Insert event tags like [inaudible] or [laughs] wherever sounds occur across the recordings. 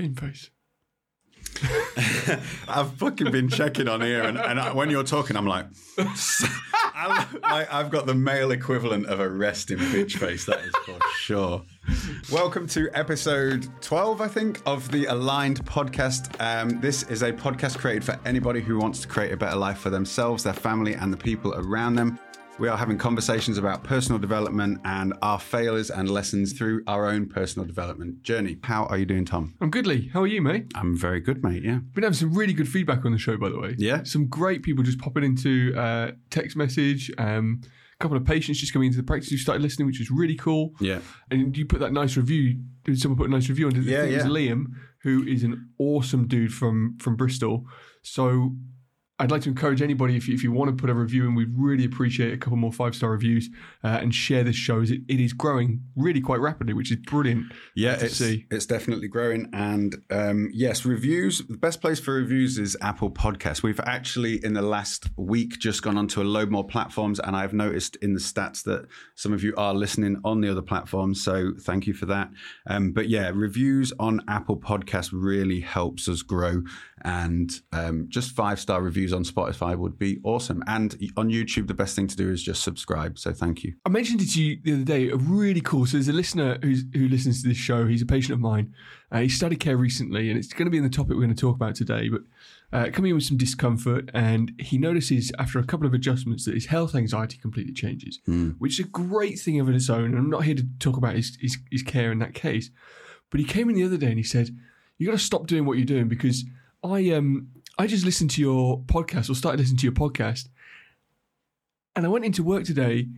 Game face. [laughs] I've fucking been checking on here, and, and I, when you're talking, I'm like, [laughs] I, I've got the male equivalent of a resting bitch face. That is for sure. Welcome to episode 12, I think, of the Aligned podcast. Um, this is a podcast created for anybody who wants to create a better life for themselves, their family, and the people around them. We are having conversations about personal development and our failures and lessons through our own personal development journey. How are you doing, Tom? I'm good, Lee. How are you, mate? I'm very good, mate. Yeah. Been having some really good feedback on the show, by the way. Yeah? Some great people just popping into uh, text message. Um, a couple of patients just coming into the practice who started listening, which was really cool. Yeah. And you put that nice review. Did someone put a nice review on? it? Yeah, it was yeah. Liam, who is an awesome dude from from Bristol. So I'd like to encourage anybody if you, if you want to put a review in, we'd really appreciate a couple more five star reviews uh, and share this show. as It, it is growing really quite rapidly, which is brilliant. Yeah, it's see. it's definitely growing, and um, yes, reviews. The best place for reviews is Apple Podcasts. We've actually in the last week just gone onto a load more platforms, and I've noticed in the stats that some of you are listening on the other platforms. So thank you for that. Um, but yeah, reviews on Apple Podcasts really helps us grow, and um, just five star reviews on Spotify would be awesome. And on YouTube, the best thing to do is just subscribe. So thank you. I mentioned it to you the other day. A really cool. So there's a listener who's, who listens to this show. He's a patient of mine. Uh, he studied care recently, and it's going to be in the topic we're going to talk about today. But uh, coming in with some discomfort, and he notices after a couple of adjustments that his health anxiety completely changes, which is a great thing of its own. And I'm not here to talk about his, his, his care in that case. But he came in the other day and he said, "You got to stop doing what you're doing because I um I just listened to your podcast or started listening to your podcast, and I went into work today."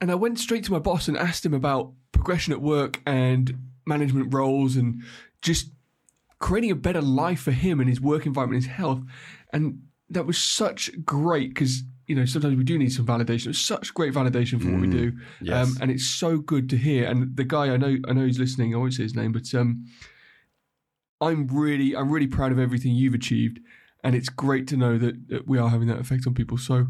And I went straight to my boss and asked him about progression at work and management roles and just creating a better life for him and his work environment, his health. And that was such great because, you know, sometimes we do need some validation. It was such great validation for what we do. yes. Um, and it's so good to hear. And the guy I know, I know he's listening. I won't say his name, but um, I'm really, I'm really proud of everything you've achieved. And it's great to know that, that we are having that effect on people. So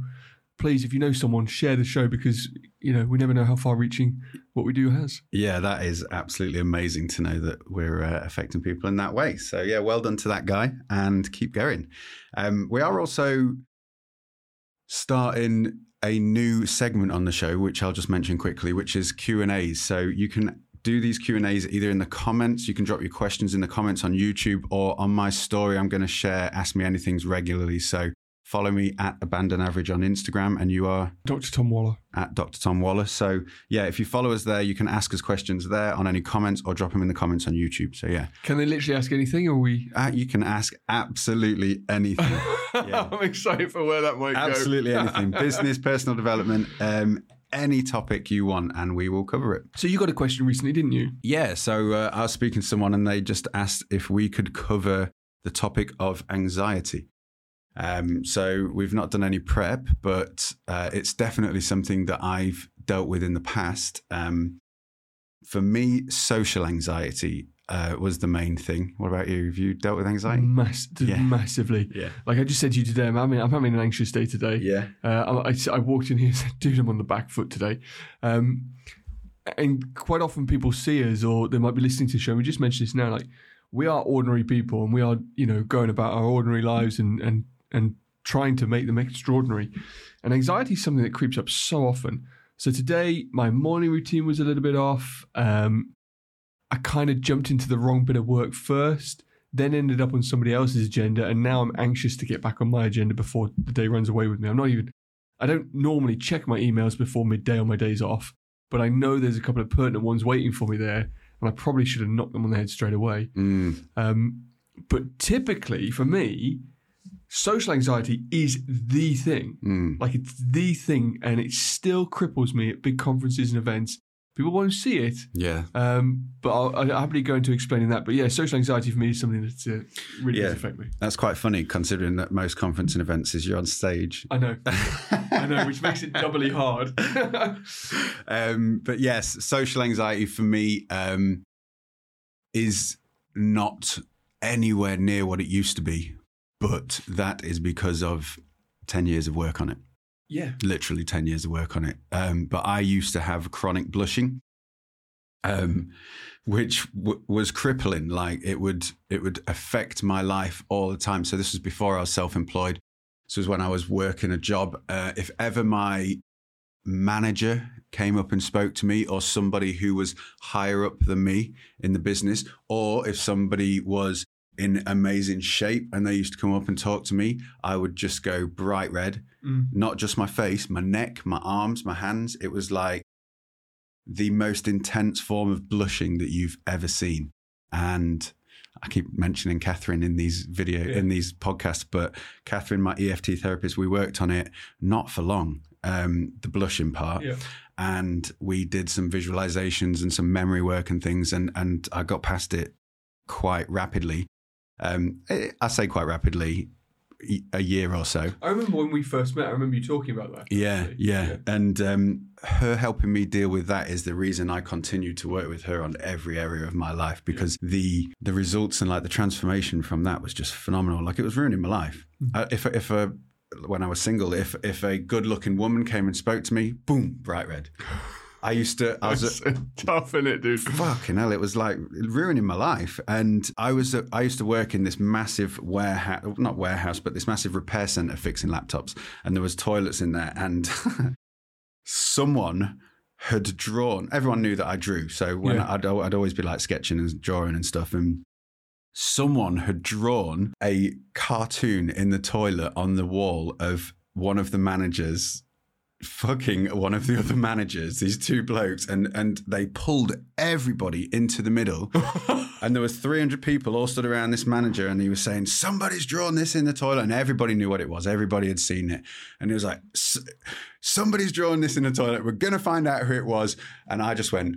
please, if you know someone, share the show because, you know, we never know how far reaching what we do has. Yeah, that is absolutely amazing to know that we're uh, affecting people in that way. So yeah, well done to that guy, and keep going. Um, we are also starting a new segment on the show, which I'll just mention quickly, which is Q and A's. So you can do these Q and A's either in the comments. You can drop your questions in the comments on YouTube or on my story. I'm going to share Ask Me Anything's regularly. So follow me at Abandon Average on Instagram, and you are Dr. Tom Waller. at Dr. Tom Waller. So yeah, if you follow us there, you can ask us questions there on any comments or drop them in the comments on YouTube. So yeah, Can they literally ask anything or we? uh, you can ask absolutely anything. [laughs] Yeah. I'm excited for where that might go. absolutely anything. [laughs] Business, personal development, um, any topic you want, and we will cover it. So you got a question recently, didn't you? Yeah. So uh, I was speaking to someone, and they just asked if we could cover the topic of anxiety. Um, so we've not done any prep, but uh, it's definitely something that I've dealt with in the past. Um, for me, social anxiety uh, was the main thing. What about you? Have you dealt with anxiety? Mass- Yeah. Massively. Yeah. Like I just said to you today, I'm having, I'm having an anxious day today. Yeah. Uh, I, I, walked in here and said, dude, I'm on the back foot today. Um, and quite often people see us or they might be listening to the show. We just mentioned this now. Like we are ordinary people and we are, you know, going about our ordinary lives and, and, and trying to make them extraordinary. And anxiety is something that creeps up so often. So today, my morning routine was a little bit off. Um, I kind of jumped into the wrong bit of work first, then ended up on somebody else's agenda, and now I'm anxious to get back on my agenda before the day runs away with me. I'm not even, I don't normally check my emails before midday on my days off, but I know there's a couple of pertinent ones waiting for me there, and I probably should have knocked them on the head straight away. Mm, Um, but typically, for me, social anxiety is the thing. mm. Like it's the thing, and it still cripples me at big conferences and events. People won't see it, Yeah. um, but I'll, I'll happily go into explaining that. But yeah, social anxiety for me is something that uh, really Yeah. does affect me. That's quite funny considering that most conference and events is you're on stage. I know, I know, which makes it [laughs] doubly hard. [laughs] um, but yes, social anxiety for me um, is not anywhere near what it used to be, but that is because of 10 years of work on it. Yeah, Literally 10 years of work on it. Um, but I used to have chronic blushing. um, which w- was crippling. Like it would it would affect my life all the time. So this was before I was self employed. This was when I was working a job. Uh, if ever my manager came up and spoke to me, or somebody who was higher up than me in the business, or if somebody was in amazing shape and they used to come up and talk to me, I would just go bright red. Mm. Not just my face, my neck, my arms, my hands. It was like the most intense form of blushing that you've ever seen. And I keep mentioning Catherine in these video Yeah. in these podcasts, but Catherine, my EFT therapist, we worked on it not for long. Um, the blushing part, Yeah. and we did some visualizations and some memory work and things, and and I got past it quite rapidly. Um, I say quite rapidly, a year or so. I remember when we first met. I remember you talking about that. Yeah, actually. yeah. And um, her helping me deal with that is the reason I continue to work with her on every area of my life because the the results and like the transformation from that was just phenomenal. Like it was ruining my life. Uh, if if a when I was single, if if a good looking woman came and spoke to me, boom, bright red. [laughs] I used to. I was. That's [laughs] tough, in it, dude? Fucking hell! It was like ruining my life, and I was. I used to work in this massive warehouse, not warehouse, but this massive repair center fixing laptops, and there was toilets in there, and [laughs] someone had drawn. Everyone knew that I drew, so when Yeah. I'd, I'd always be like sketching and drawing and stuff, and someone had drawn a cartoon in the toilet on the wall of one of the managers fucking one of the other managers these two blokes and and they pulled everybody into the middle. [laughs] And there was 300 people all stood around this manager and he was saying somebody's drawn this in the toilet. And everybody knew what it was. Everybody had seen it. And he was like somebody's drawn this in the toilet. We're going to find out who it was. And i just went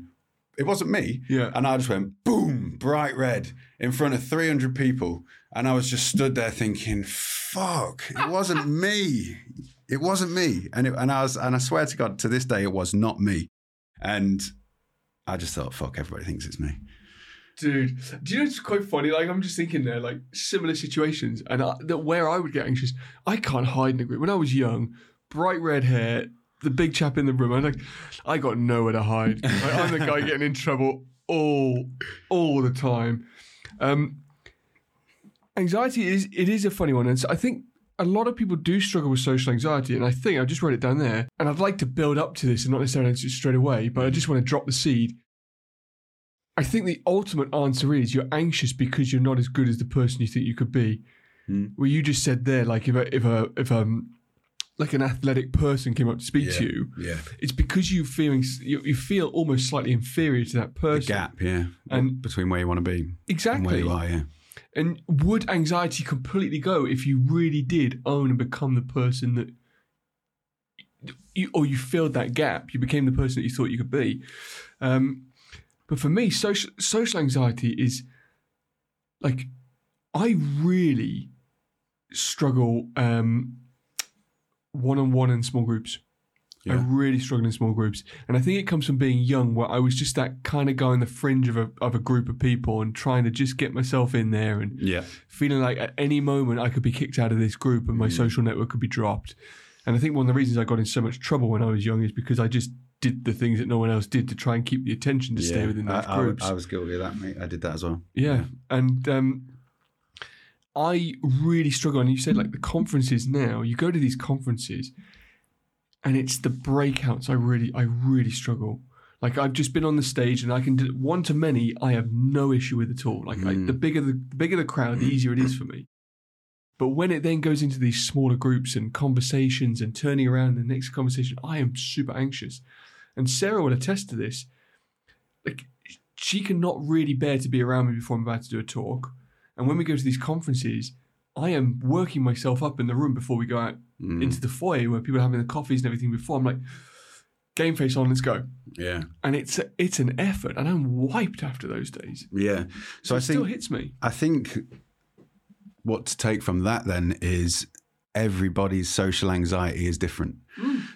it wasn't me. Yeah. and i just went boom bright red in front of 300 people. And i was just stood there thinking fuck it wasn't me it wasn't me and it, and i was and i swear to god to this day it was not me and i just thought fuck everybody thinks it's me Dude, do you know it's quite funny? Like I'm just thinking there, like similar situations, and I, that where I would get anxious, I can't hide in a group. When I was young, bright red hair, the big chap in the room, I like, I got nowhere to hide. [laughs] Like, I'm the guy getting in trouble all, all the time. Um, anxiety is it is a funny one, and so I think a lot of people do struggle with social anxiety, and I think I just wrote it down there, and I'd like to build up to this and not necessarily answer it straight away, but I just want to drop the seed. I think the ultimate answer is you're anxious because you're not as good as the person you think you could be. Hmm. Well, you just said there, like if a, if a if um like an athletic person came up to speak to you, yeah it's because you feeling you, you feel almost slightly inferior to that the person. gap yeah And- between where you want to be and where you are yeah And would anxiety completely go if you really did own and become the person that you, or you filled that gap, you became the person that you thought you could be? Um, but for me, social social anxiety is like I really struggle one on one in small groups. I really struggle in small groups, and I think it comes from being young, where I was just that kind of guy on the fringe of a of a group of people and trying to just get myself in there and yeah feeling like at any moment I could be kicked out of this group and my social network could be dropped. And I think one of the reasons I got in so much trouble when I was young is because I just did the things that no one else did to try and keep the attention to stay within those I, I, groups. I was guilty of that mate i did that as well yeah. And um, I really struggle. And you said like the conferences now, you go to these conferences and it's the breakouts I really, I really struggle. Like I've just been on the stage and I can do one to many. I have no issue with at all. Like I, Mm. the bigger the, the bigger the crowd, the easier it is for me. But when it then goes into these smaller groups and conversations and turning around the next conversation, I am super anxious. And Sarah will attest to this. Like she cannot really bear to be around me before I'm about to do a talk. And when we go to these conferences, I am working myself up in the room before we go out Mm. into the foyer where people are having the coffees and everything before. I'm like, game face on, let's go. yeah And it's it's an effort, and I'm wiped after those days. yeah so it i still think hits me. I think what to take from that then is everybody's social anxiety is different.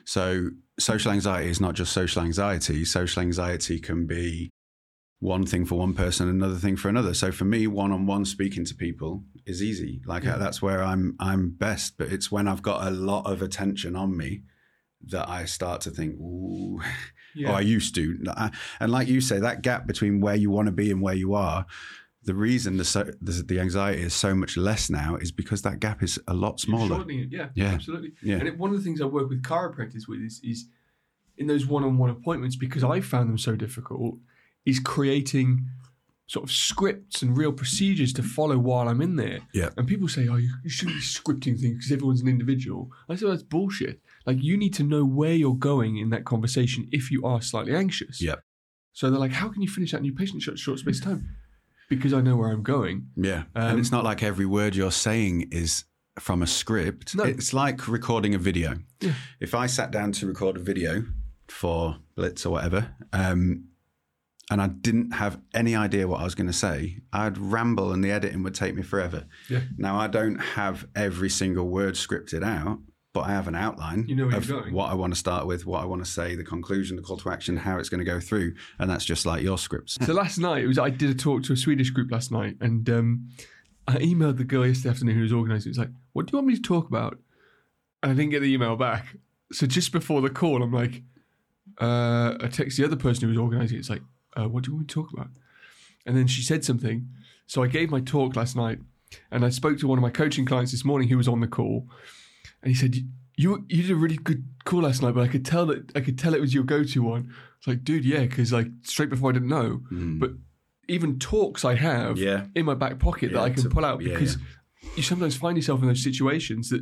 So social anxiety is not just social anxiety. Social anxiety can be one thing for one person, another thing for another. So for me, one on one speaking to people is easy. Like Yeah. that's where I'm I'm best. But it's when I've got a lot of attention on me that I start to think, ooh, [laughs] Yeah. or I used to. And like you say, that gap between where you want to be and where you are, the reason the, so, the the anxiety is so much less now is because that gap is a lot smaller. Yeah, Yeah. absolutely. Yeah. And it, one of the things I work with chiropractors with is, is in those one-on-one appointments because I found them so difficult, is creating sort of scripts and real procedures to follow while I'm in there. Yeah. And people say, "Oh, you, you shouldn't be scripting things because everyone's an individual." I say that's bullshit. Like you need to know where you're going in that conversation if you are slightly anxious. Yep. So they're like, "How can you finish that new patient in short, short space of time?" Because I know where I'm going. Yeah. Um, and it's not like every word you're saying is from a script. No. It's like recording a video. Yeah. If I sat down to record a video for Blitz or whatever, um, and I didn't have any idea what I was going to say, I'd ramble and the editing would take me forever. Yeah. Now, I don't have every single word scripted out, but I have an outline You know of what I want to start with, what I want to say, the conclusion, the call to action, how it's going to go through. And that's just like your scripts. So last night it was I did a talk to a Swedish group last night, and um, I emailed the girl yesterday afternoon who was organising. It was like, "What do you want me to talk about?" And I didn't get the email back. So just before the call, I'm like, uh, I text the other person who was organising. It's like, uh, "What do you want me to talk about?" And then she said something. So I gave my talk last night, and I spoke to one of my coaching clients this morning who was on the call, and he said. You, you did a really good call last night, but I could tell that I could tell it was your go-to one. It's like, dude, yeah, because like straight before I didn't know, Mm. but even talks I have Yeah. in my back pocket that I can pull out yeah, because you sometimes find yourself in those situations that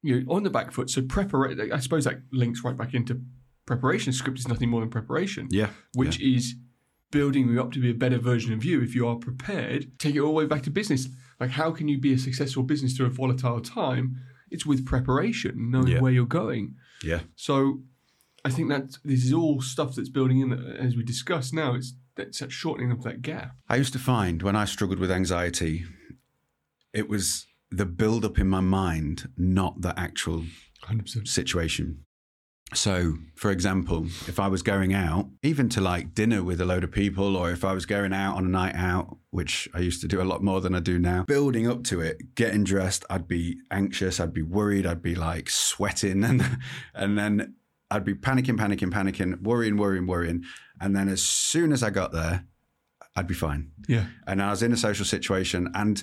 you're on the back foot. So preparation, I suppose that links right back into preparation. Script is nothing more than preparation, Yeah. which is building you up to be a better version of you. If you are prepared, take it all the way back to business. Like, how can you be a successful business through a volatile time? It's with preparation, knowing Yeah. where you're going. Yeah. So I think that this is all stuff that's building in as we discuss now. It's that's that shortening of that gap. I used to find when I struggled with anxiety, it was the build up in my mind, not the actual Hundred percent. situation. So, for example, if I was going out, even to like dinner with a load of people, or if I was going out on a night out, which I used to do a lot more than I do now, building up to it, getting dressed, I'd be anxious, I'd be worried, I'd be like sweating, [laughs] and and then I'd be panicking, panicking, panicking, worrying, worrying, worrying, and then as soon as I got there, I'd be fine Yeah. and I was in a social situation and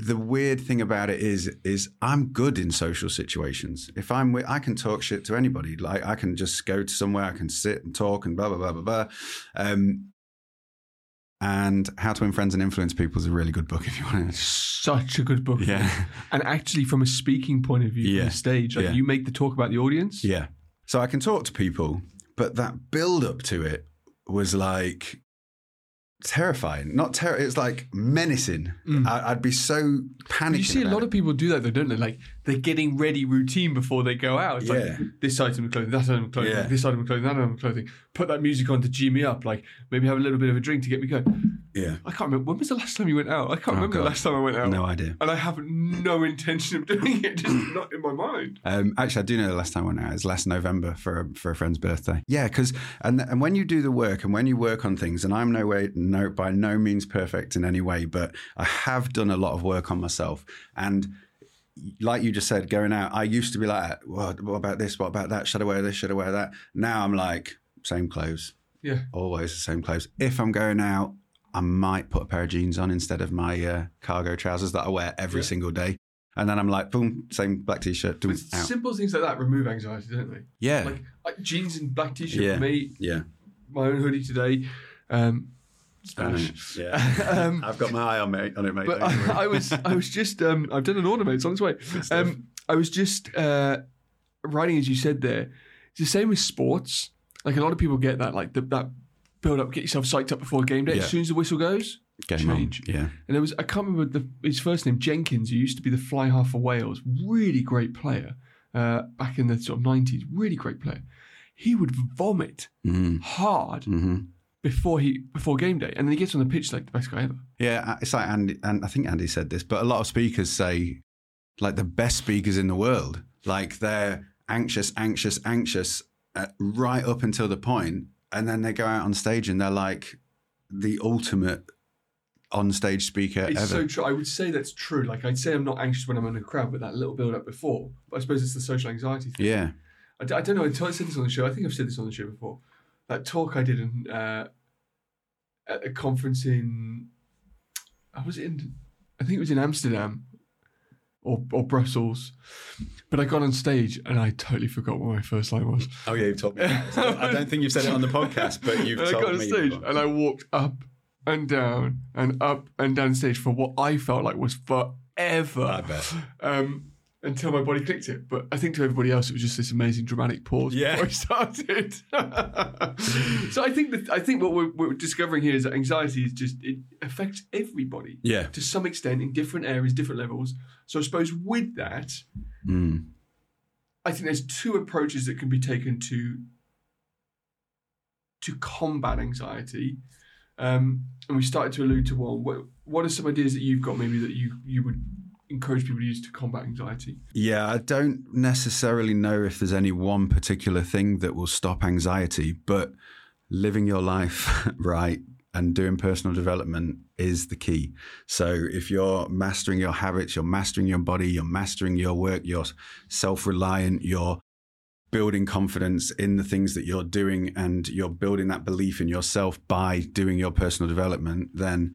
the weird thing about it is is I'm good in social situations. If I'm with, I can talk shit to anybody. Like I can just go to somewhere, I can sit and talk and blah blah blah blah blah. Um, and How to Win Friends and Influence People is a really good book [laughs] if you want to. Such a good book. Yeah, And actually, from a speaking point of view, Yeah. from the stage, like Yeah. you make the talk about the audience. yeah. So I can talk to people, but that build up to it was like terrifying. Not terror. It's like menacing. Mm. I, I'd be so panicked. You see a lot it. of people do that, though, don't they? Like they're getting ready routine before they go out. It's Yeah. like this item of clothing, that item of clothing, Yeah. this item of clothing, that item of clothing. Put that music on to G me up. Like maybe have a little bit of a drink to get me going. Yeah. I can't remember when was the last time you went out. I can't Oh, remember God. the last time I went out. No idea. And I have no intention of [laughs] doing it, just [clears throat] not in my mind. Um, actually, I do know the last time I went out. It was last November for a, for a friend's birthday. Yeah, because and and when you do the work and when you work on things, and I'm no way no by no means perfect in any way, but I have done a lot of work on myself. And like you just said, going out, I used to be like, what, what about this? What about that? Should I wear this? Should I wear that? Now I'm like, same clothes, Yeah. always the same clothes. If I'm going out, I might put a pair of jeans on instead of my uh, cargo trousers that I wear every Yeah. single day. And then I'm like, boom, same black t-shirt, simple things like that remove anxiety, don't they? Yeah. Like uh, jeans and black t-shirt Yeah. for me. Yeah. My own hoodie today. Um, Spanish. Yeah. [laughs] Um, I've got my eye on, mate, on it, mate. but. I, I was I was just um, I've done an order, mate. It's on its way. Um, I was just uh, writing as you said there. It's the same with sports. Like a lot of people get that, like the, that build up, get yourself psyched up before game day. Yeah. As soon as the whistle goes, Game on. change. Yeah. and there was I can't remember the, his first name, Jenkins, who used to be the fly half for Wales. Really great player uh, back in the sort of nineties. Really great player. He would vomit Mm-hmm. hard Mm-hmm. before he before game day, and then he gets on the pitch like the best guy ever. Yeah, it's like Andy, and I think Andy said this, but a lot of speakers say, like the best speakers in the world, like they're anxious, anxious, anxious, uh, right up until the point, and then they go out on stage and they're like the ultimate on-stage speaker It's ever. so true. I would say that's true. Like I'd say I'm not anxious when I'm in a crowd, but that little build up before. But I suppose it's the social anxiety thing. yeah, I, d- I don't know. I told- said this on the show. I think I've said this on the show before. That talk I did in, uh, at a conference in, I was in, I think it was in Amsterdam, or or Brussels, but I got on stage and I totally forgot what my first line was. Oh yeah, you've told me. I don't think you've said it on the podcast, but you've [laughs] And I told got on me. stage before. and I walked up and down and up and down stage for what I felt like was forever. I bet. Um, until my body clicked it. But I think to everybody else, it was just this amazing dramatic pause Yeah. before I [laughs] started. [laughs] so I think that I think what we're, we're discovering here is that anxiety is just it affects everybody Yeah. to some extent in different areas, different levels. So I suppose with that, Mm. I think there's two approaches that can be taken to to combat anxiety. Um, and we started to allude to one. What, what are some ideas that you've got maybe that you you would encourage people to use to combat anxiety? Yeah, I don't necessarily know if there's any one particular thing that will stop anxiety, but living your life [laughs] right and doing personal development is the key. So if you're mastering your habits, you're mastering your body, you're mastering your work, you're self reliant, you're building confidence in the things that you're doing, and you're building that belief in yourself by doing your personal development, then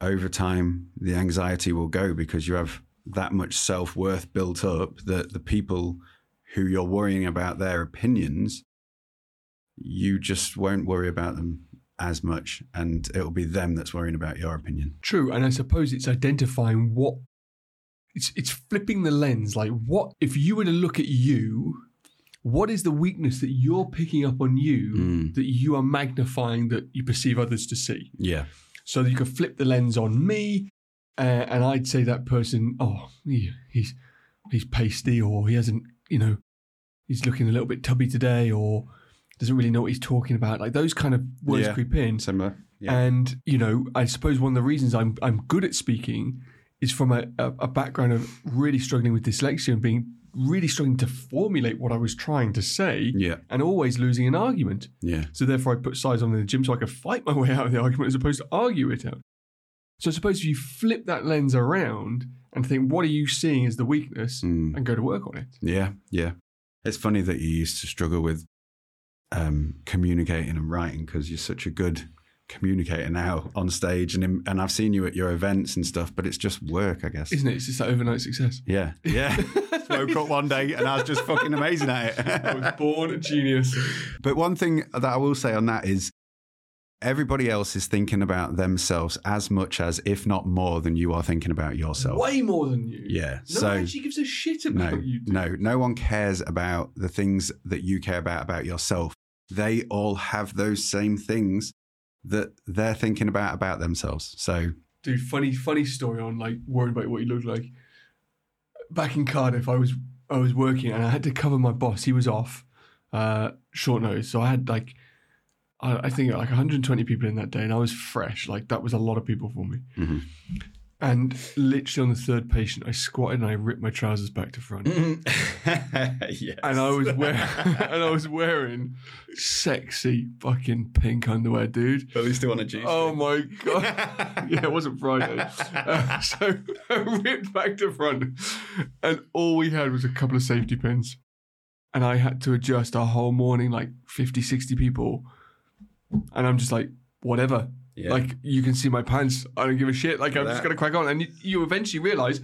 over time the anxiety will go because you have that much self worth built up that the people who you're worrying about their opinions, you just won't worry about them as much, and it'll be them that's worrying about your opinion. True, and I suppose it's identifying what it's it's flipping the lens. Like, what if you were to look at you? What is the weakness that you're picking up on you Mm. that you are magnifying that you perceive others to see? Yeah, So you could flip the lens on me, uh, and I'd say that person, oh, he, he's he's pasty, or he hasn't, you know, he's looking a little bit tubby today, or doesn't really know what he's talking about. Like those kind of words Yeah. creep in. similar. Yeah, And you know, I suppose one of the reasons I'm I'm good at speaking is from a, a, a background of really struggling with dyslexia and being really struggling to formulate what I was trying to say yeah, and always losing an argument. yeah, So therefore I put size on in the gym so I could fight my [laughs] way out of the argument as opposed to argue it out. So I suppose if you flip that lens around and think, what are you seeing as the weakness Mm. and go to work on it? yeah, yeah. It's funny that you used to struggle with um, communicating and writing because you're such a good communicator now on stage, and in, and I've seen you at your events and stuff, but it's just work, I guess. Isn't it? It's just that overnight success. Yeah, yeah. [laughs] Woke up one day and I was just fucking amazing at it. I was born a genius. but one thing that I will say on that is everybody else is thinking about themselves as much as, if not more, than you are thinking about yourself. Way more than you. Yeah. No so one actually gives a shit about no, you. no, no one cares about the things that you care about about yourself. They all have those same things that they're thinking about about themselves. So Dude, funny, funny story on like worrying about what you look like. Back in Cardiff, I was I was working and I had to cover my boss. He was off, uh, short notice. So I had like, I, I think like 120 people in that day, and I was fresh. Like that was a lot of people for me. Mhm. And literally on the third patient, I squatted and I ripped my trousers back to front. [laughs] yes. And I was wearing [laughs] [laughs] and I was wearing sexy fucking pink underwear, dude. At least still on a. Oh my god! yeah, it wasn't Friday. Uh, so I ripped back to front, and all we had was a couple of safety pins. And I had to adjust our whole morning, like 50, 60 people. And I'm just like, whatever. Yeah. Like, you can see my pants. I don't give a shit. Like, I'm That- just to crack on. And you, you eventually realize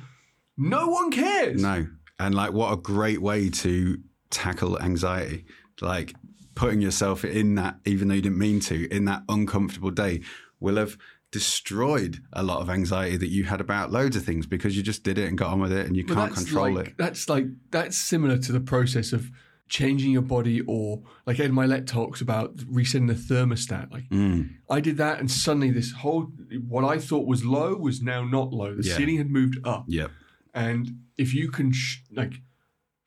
no one cares. No. And like, what a great way to tackle anxiety. Like, putting yourself in that, even though you didn't mean to, in that uncomfortable day will have destroyed a lot of anxiety that you had about loads of things because you just did it and got on with it and you can't control like, it. That's like that's similar to the process of changing your body, or like Ed Mylett talks about resetting the thermostat. Like Mm. I did that, and suddenly this whole what I thought was low was now not low. The Yeah. ceiling had moved up, Yeah. and if you can sh- like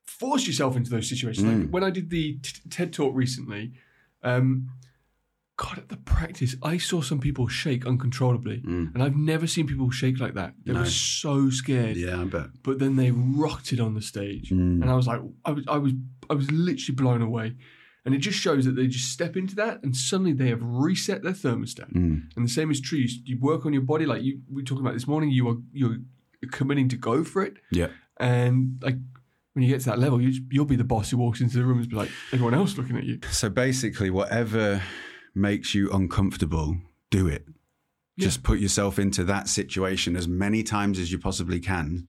force yourself into those situations, Mm. like when I did the t- TED talk recently, um, God, at the practice, I saw some people shake uncontrollably, Mm. and I've never seen people shake like that. They No. were so scared Yeah, I bet. but then they rocked it on the stage, Mm. and I was like, I was, I was, I was literally blown away. And it just shows that they just step into that, and suddenly they have reset their thermostat. Mm. And the same is true. You, you work on your body, like you we were talking about this morning. You are you're committing to go for it, Yeah. and like when you get to that level, you, you'll be the boss who walks into the room and be like everyone else looking at you. So basically, whatever makes you uncomfortable, do it. Yeah. Just put yourself into that situation as many times as you possibly can.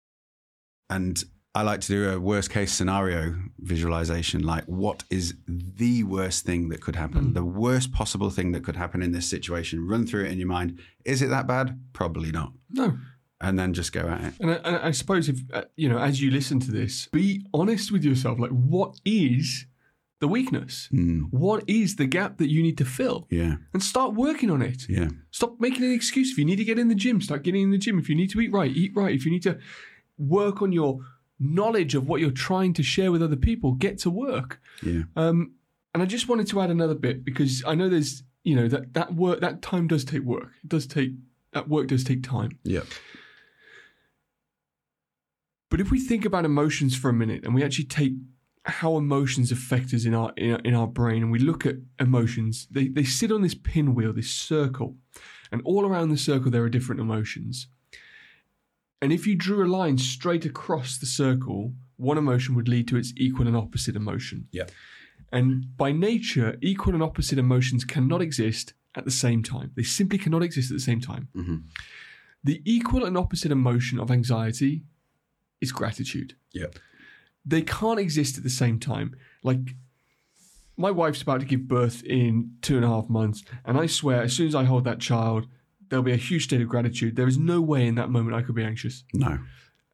And I like to do a worst case scenario visualization like, what is the worst thing that could happen? Mm. The worst possible thing that could happen in this situation. Run through it in your mind. Is it that bad? Probably not. No, And then just go at it. and I, and I suppose if uh, you know, as you listen to this, be honest with yourself. Like, what is the weakness? Mm, What is the gap that you need to fill? yeah. And start working on it. Yeah. Stop making an excuse. If you need to get in the gym, start getting in the gym. If you need to eat right, eat right. If you need to work on your knowledge of what you're trying to share with other people, get to work. Yeah. Um, and I just wanted to add another bit because I know there's, you know, that that work, that time does take work. It does take that work does take time. Yeah. But if we think about emotions for a minute and we actually take how emotions affect us in our in our, in our brain and we look at emotions, they they sit on this pinwheel, this circle, and all around the circle there are different emotions. And if you drew a line straight across the circle, one emotion would lead to its equal and opposite emotion. Yeah. And by nature, equal and opposite emotions cannot exist at the same time. They simply cannot exist at the same time. hmm The equal and opposite emotion of anxiety is gratitude. Yeah. They can't exist at the same time. Like, my wife's about to give birth in two and a half months, and I swear, as soon as I hold that child, there'll be a huge state of gratitude. There is no way in that moment I could be anxious. No.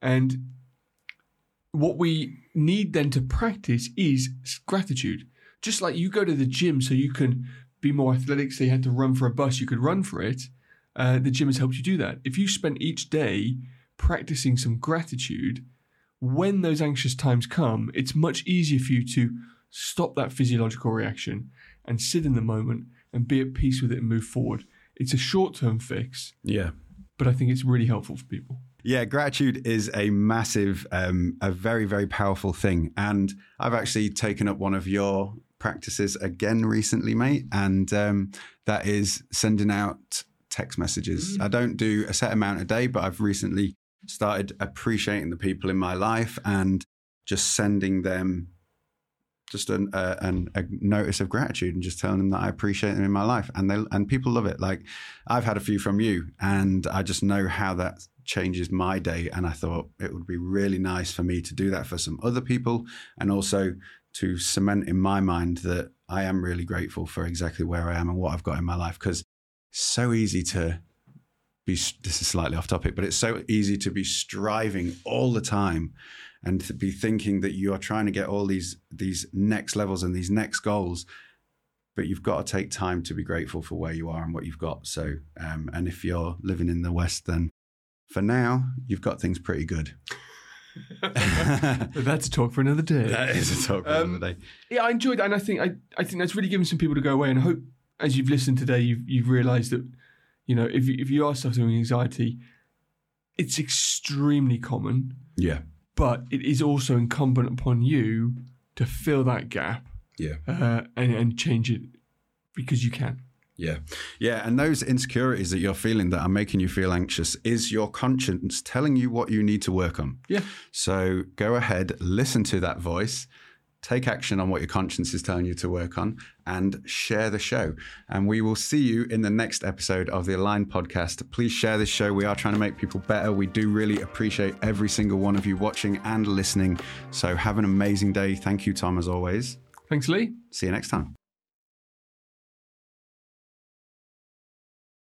And what we need then to practice is gratitude. Just like you go to the gym so you can be more athletic, so you had to run for a bus, you could run for it. Uh, the gym has helped you do that. If you spend each day practicing some gratitude, when those anxious times come, it's much easier for you to stop that physiological reaction and sit in the moment and be at peace with it and move forward. It's a short term fix, Yeah. but I think it's really helpful for people. Yeah, gratitude is a massive, um, a very, very powerful thing. And I've actually taken up one of your practices again recently, mate. And um, that is sending out text messages. I don't do a set amount a day, but I've recently started appreciating the people in my life and just sending them just an, uh, an, a notice of gratitude and just telling them that I appreciate them in my life. And they and people love it. Like I've had a few from you, and I just know how that changes my day. And I thought it would be really nice for me to do that for some other people, and also to cement in my mind that I am really grateful for exactly where I am and what I've got in my life. Because so easy to be. This is slightly off topic, but it's so easy to be striving all the time and to be thinking that you are trying to get all these these next levels and these next goals but you've got to take time to be grateful for where you are and what you've got so um, and if you're living in the west then for now you've got things pretty good But [laughs] that's a talk for another day. that is a talk for Um, another day yeah, I enjoyed that, and I think I, I think that's really given some people to go away. And I hope, as you've listened today, you've you've realised that, you know, if you, if you are suffering with anxiety, it's extremely common, yeah but it is also incumbent upon you to fill that gap yeah uh, and and change it because you can. Yeah. Yeah. And those insecurities that you're feeling that are making you feel anxious is your conscience telling you what you need to work on. Yeah. So go ahead, listen to that voice, take action on what your conscience is telling you to work on, and share the show. And we will see you in the next episode of the Aligned podcast. Please share this show. We are trying to make people better. We do really appreciate every single one of you watching and listening. So have an amazing day. Thank you, Tom, as always. Thanks, Lee. See you next time.